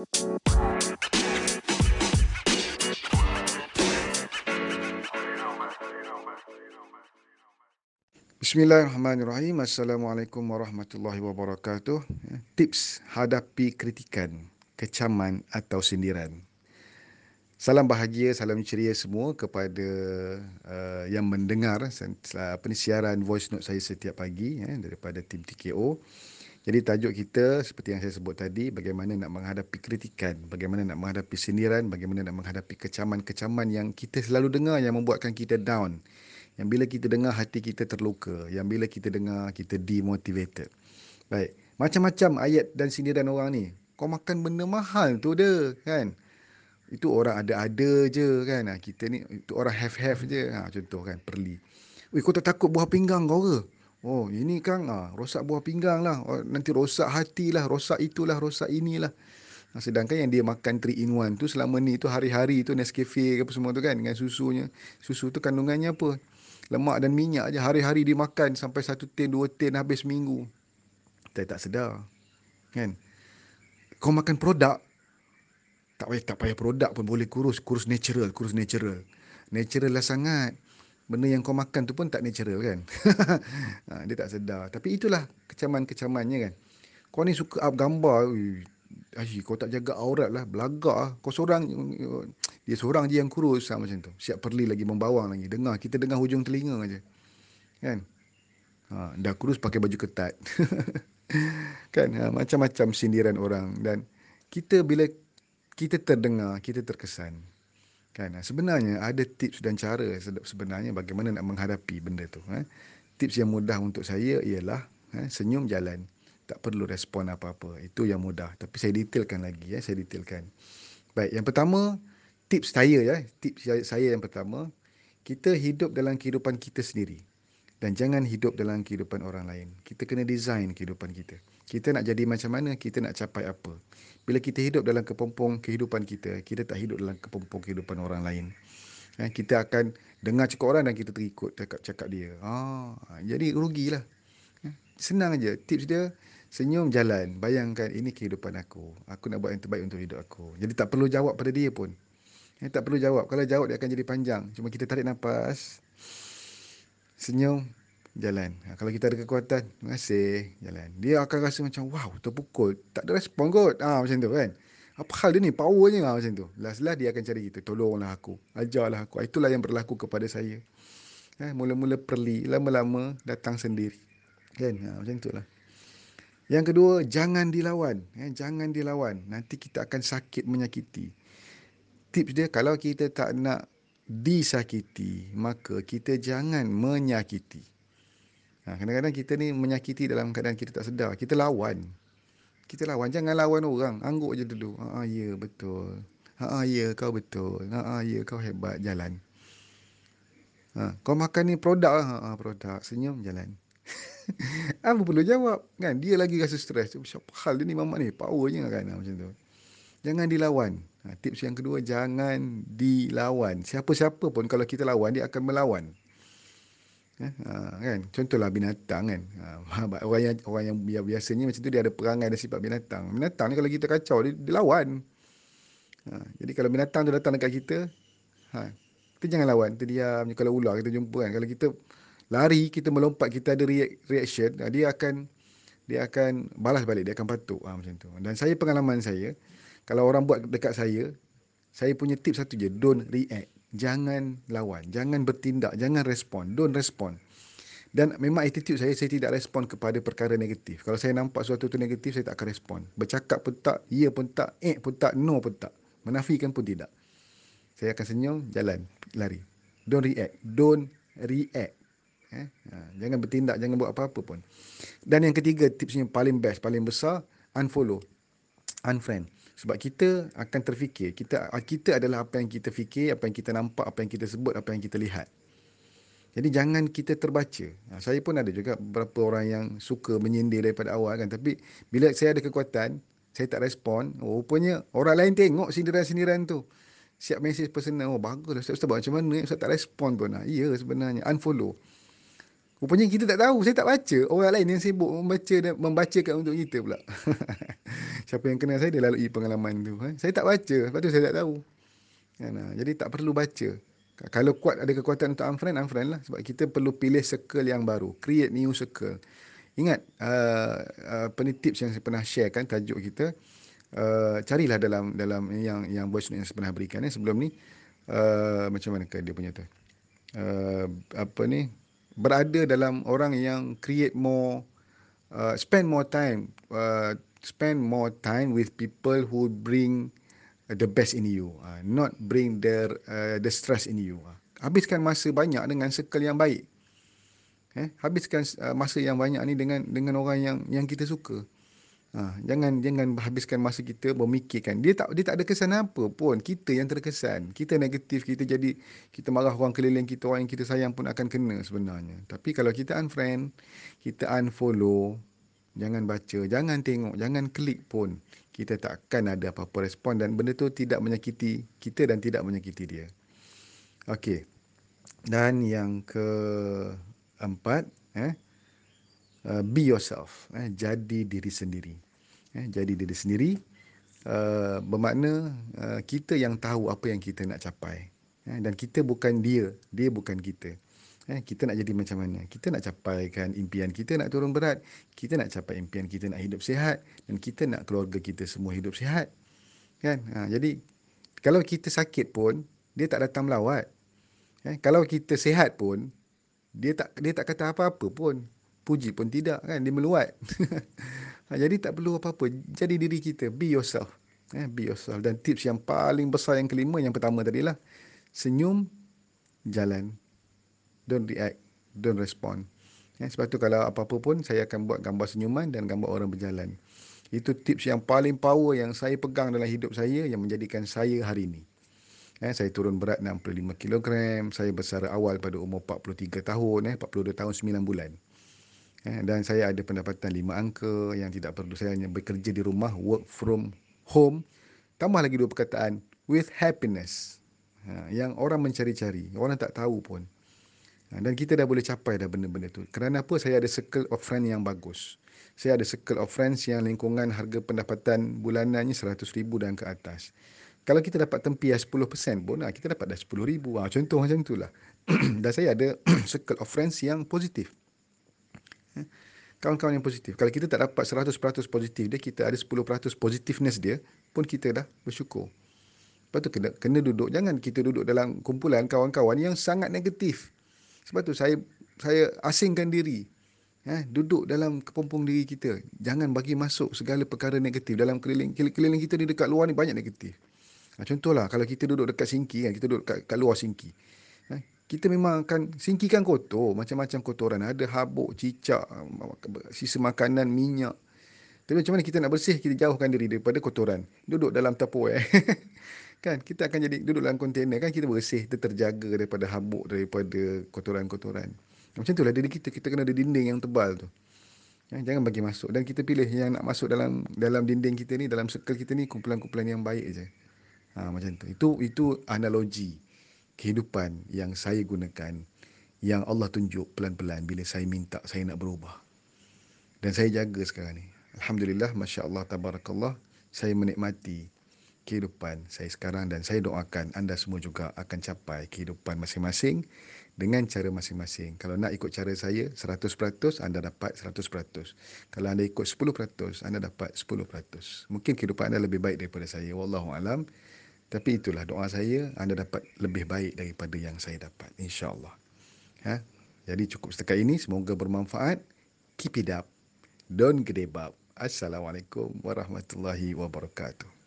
Bismillahirrahmanirrahim. Assalamualaikum warahmatullahi wabarakatuh. Tips hadapi kritikan, kecaman atau sindiran. Salam bahagia, salam ceria semua kepada uh, yang mendengar apa ni, siaran voice note saya setiap pagi eh, daripada tim TKO. Jadi tajuk kita seperti yang saya sebut tadi, bagaimana nak menghadapi kritikan, bagaimana nak menghadapi sindiran, bagaimana nak menghadapi kecaman-kecaman yang kita selalu dengar yang membuatkan kita down yang bila kita dengar hati kita terluka, yang bila kita dengar kita demotivated. Baik, macam-macam ayat dan sindiran orang ni. Kau makan benda mahal tu dia, kan? Itu orang ada-ada je kan. Ha, kita ni itu orang have-have je. Ha, contoh kan, perli. Weh, kau tak takut buah pinggang kau ke? Oh, ini kan ha, rosak buah pinggang lah. Oh, nanti rosak hati lah, rosak itulah, rosak inilah. Ha, sedangkan yang dia makan 3 in 1 tu selama ni tu hari-hari tu Nescafe ke apa semua tu kan dengan susunya. Susu tu kandungannya apa? lemak dan minyak aja hari-hari dimakan sampai satu tin dua tin habis minggu. Saya tak sedar. Kan? Kau makan produk tak payah tak payah produk pun boleh kurus, kurus natural, kurus natural. Natural lah sangat. Benda yang kau makan tu pun tak natural kan. ha, dia tak sedar. Tapi itulah kecaman-kecamannya kan. Kau ni suka up gambar, Aji, kau tak jaga aurat lah, belagak lah. Kau seorang, dia seorang je yang kurus ha, macam tu. Siap perli lagi membawang lagi. Dengar, kita dengar hujung telinga aja. Kan? Ha, dah kurus pakai baju ketat. kan? Ha, macam-macam sindiran orang. Dan kita bila kita terdengar, kita terkesan. Kan? Sebenarnya ada tips dan cara sebenarnya bagaimana nak menghadapi benda tu. Ha? Tips yang mudah untuk saya ialah ha, senyum jalan tak perlu respon apa-apa. Itu yang mudah. Tapi saya detailkan lagi ya, saya detailkan. Baik, yang pertama tips saya ya, tips saya yang pertama, kita hidup dalam kehidupan kita sendiri dan jangan hidup dalam kehidupan orang lain. Kita kena design kehidupan kita. Kita nak jadi macam mana, kita nak capai apa. Bila kita hidup dalam kepompong kehidupan kita, kita tak hidup dalam kepompong kehidupan orang lain. Ya, kita akan dengar cakap orang dan kita terikut cakap-cakap dia. Ah, jadi rugilah. Ya, senang aja. Tips dia, Senyum jalan. Bayangkan ini kehidupan aku. Aku nak buat yang terbaik untuk hidup aku. Jadi tak perlu jawab pada dia pun. Ya, tak perlu jawab. Kalau jawab dia akan jadi panjang. Cuma kita tarik nafas. Senyum jalan. Ha, kalau kita ada kekuatan, terima kasih. Jalan. Dia akan rasa macam wow, terpukul. Tak ada respon kot. Ha, macam tu kan. Apa hal dia ni? Powernya ha, macam tu. Last-last dia akan cari kita. Tolonglah aku. Ajarlah aku. Itulah yang berlaku kepada saya. Ha, mula-mula perli. Lama-lama datang sendiri. Kan? Ha, macam itulah. Yang kedua, jangan dilawan. Ya, jangan dilawan. Nanti kita akan sakit menyakiti. Tips dia, kalau kita tak nak disakiti, maka kita jangan menyakiti. Ha, kadang-kadang kita ni menyakiti dalam keadaan kita tak sedar. Kita lawan. Kita lawan. Jangan lawan orang. Angguk je dulu. Ha, ya, betul. Ha, ya, kau betul. Ha, ya, kau hebat. Jalan. Ha, kau makan ni produk lah. Ha, produk. Senyum, jalan. Apa perlu jawab kan dia lagi rasa stres siapa hal dia ni mamak ni powernya kan ha, macam tu jangan dilawan ha, tips yang kedua jangan dilawan siapa-siapa pun kalau kita lawan dia akan melawan ha, ha kan? Contohlah binatang kan? Ha, orang yang orang yang biasanya macam tu dia ada perangai dan sifat binatang. Binatang ni kalau kita kacau dia, dia lawan. Ha, jadi kalau binatang tu datang dekat kita ha, kita jangan lawan. Kita diam kalau ular kita jumpa kan? Kalau kita lari kita melompat kita ada reaction ah, dia akan dia akan balas balik dia akan patuk ha, macam tu. Dan saya pengalaman saya kalau orang buat dekat saya saya punya tips satu je don't react jangan lawan jangan bertindak jangan respon don't respond dan memang attitude saya saya tidak respon kepada perkara negatif kalau saya nampak sesuatu tu negatif saya tak akan respon bercakap pun tak ya pun tak eh pun tak no pun tak menafikan pun tidak saya akan senyum jalan lari don't react don't react Eh? Ha, jangan bertindak, jangan buat apa-apa pun. Dan yang ketiga, tips yang paling best, paling besar, unfollow. Unfriend. Sebab kita akan terfikir. Kita kita adalah apa yang kita fikir, apa yang kita nampak, apa yang kita sebut, apa yang kita lihat. Jadi jangan kita terbaca. Ha, saya pun ada juga beberapa orang yang suka menyindir daripada awal kan. Tapi bila saya ada kekuatan, saya tak respon. Oh, rupanya orang lain tengok sindiran-sindiran tu. Siap mesej personal. Oh baguslah. Ustaz, Ustaz macam mana? Ustaz tak respon pun. Ha, iya sebenarnya. Unfollow Rupanya kita tak tahu. Saya tak baca. Orang lain yang sibuk membaca dan membacakan untuk kita pula. Siapa yang kenal saya, dia lalui pengalaman tu. Eh. Saya tak baca. Sebab tu saya tak tahu. Kan, jadi tak perlu baca. Kalau kuat ada kekuatan untuk unfriend, unfriend lah. Sebab kita perlu pilih circle yang baru. Create new circle. Ingat, uh, uh, apa ni tips yang saya pernah share kan, tajuk kita. Uh, carilah dalam dalam yang yang voice yang saya pernah berikan eh, sebelum ni. Uh, macam mana dia punya tu? Uh, apa ni? Berada dalam orang yang create more uh, spend more time uh, spend more time with people who bring the best in you uh, not bring their uh, the stress in you uh. habiskan masa banyak dengan circle yang baik eh habiskan uh, masa yang banyak ni dengan dengan orang yang yang kita suka Ha, jangan jangan habiskan masa kita memikirkan. Dia tak dia tak ada kesan apa pun. Kita yang terkesan. Kita negatif, kita jadi kita marah orang keliling kita, orang yang kita sayang pun akan kena sebenarnya. Tapi kalau kita unfriend, kita unfollow, jangan baca, jangan tengok, jangan klik pun. Kita tak akan ada apa-apa respon dan benda tu tidak menyakiti kita dan tidak menyakiti dia. Okey. Dan yang keempat, eh, Uh, be yourself eh, jadi diri sendiri. Eh, jadi diri sendiri uh, bermakna uh, kita yang tahu apa yang kita nak capai. Eh, dan kita bukan dia dia bukan kita. Eh, kita nak jadi macam mana? Kita nak capaikan impian kita nak turun berat kita nak capai impian kita nak hidup sihat dan kita nak keluarga kita semua hidup sihat. Kan? Ha, jadi kalau kita sakit pun dia tak datang melawat. Eh, kalau kita sihat pun dia tak dia tak kata apa-apa pun puji pun tidak kan? Dia meluat. Ha, jadi tak perlu apa-apa. Jadi diri kita be yourself. Eh, be yourself. Dan tips yang paling besar yang kelima yang pertama tadi lah senyum jalan. Don't react don't respond. Eh, sebab tu kalau apa-apa pun saya akan buat gambar senyuman dan gambar orang berjalan. Itu tips yang paling power yang saya pegang dalam hidup saya yang menjadikan saya hari ini. Eh, saya turun berat 65 kg. Saya bersara awal pada umur 43 tahun. Eh, 42 tahun 9 bulan. Eh, dan saya ada pendapatan lima angka yang tidak perlu saya hanya bekerja di rumah, work from home. Tambah lagi dua perkataan, with happiness. Ha, yang orang mencari-cari, orang tak tahu pun. Ha, dan kita dah boleh capai dah benda-benda tu. Kerana apa? Saya ada circle of friend yang bagus. Saya ada circle of friends yang lingkungan harga pendapatan bulanannya RM100,000 dan ke atas. Kalau kita dapat tempias 10% pun, ha, kita dapat dah RM10,000. Ha, contoh macam itulah. dan saya ada circle of friends yang positif kawan-kawan yang positif. Kalau kita tak dapat 100% positif dia, kita ada 10% positifness dia, pun kita dah bersyukur. Lepas tu kena, kena duduk. Jangan kita duduk dalam kumpulan kawan-kawan yang sangat negatif. Sebab tu saya saya asingkan diri. Eh, duduk dalam kepompong diri kita. Jangan bagi masuk segala perkara negatif. Dalam keliling, keliling kita ni dekat luar ni banyak negatif. Ha, contohlah, kalau kita duduk dekat singki, kan, kita duduk dekat, dekat luar singki kita memang akan singkirkan kotor. Macam-macam kotoran. Ada habuk cicak sisa makanan minyak. Tapi macam mana kita nak bersih? Kita jauhkan diri daripada kotoran. Duduk dalam tupperware kan? Kita akan jadi duduk dalam kontainer. Kan kita bersih kita terjaga daripada habuk daripada kotoran-kotoran. Macam itulah diri kita. Kita kena ada dinding yang tebal tu. Ya, jangan bagi masuk. Dan kita pilih yang nak masuk dalam dalam dinding kita ni dalam circle kita ni kumpulan-kumpulan yang baik je. Ha, macam tu. Itu itu analogi kehidupan yang saya gunakan yang Allah tunjuk pelan-pelan bila saya minta saya nak berubah. Dan saya jaga sekarang ni. Alhamdulillah, Masya Allah, Tabarakallah, saya menikmati kehidupan saya sekarang dan saya doakan anda semua juga akan capai kehidupan masing-masing dengan cara masing-masing. Kalau nak ikut cara saya, 100% anda dapat 100%. Kalau anda ikut 10%, anda dapat 10%. Mungkin kehidupan anda lebih baik daripada saya. Wallahualam. Tapi itulah doa saya anda dapat lebih baik daripada yang saya dapat insya-Allah. Ha? Jadi cukup setakat ini semoga bermanfaat. Keep it up. Don't give up. Assalamualaikum warahmatullahi wabarakatuh.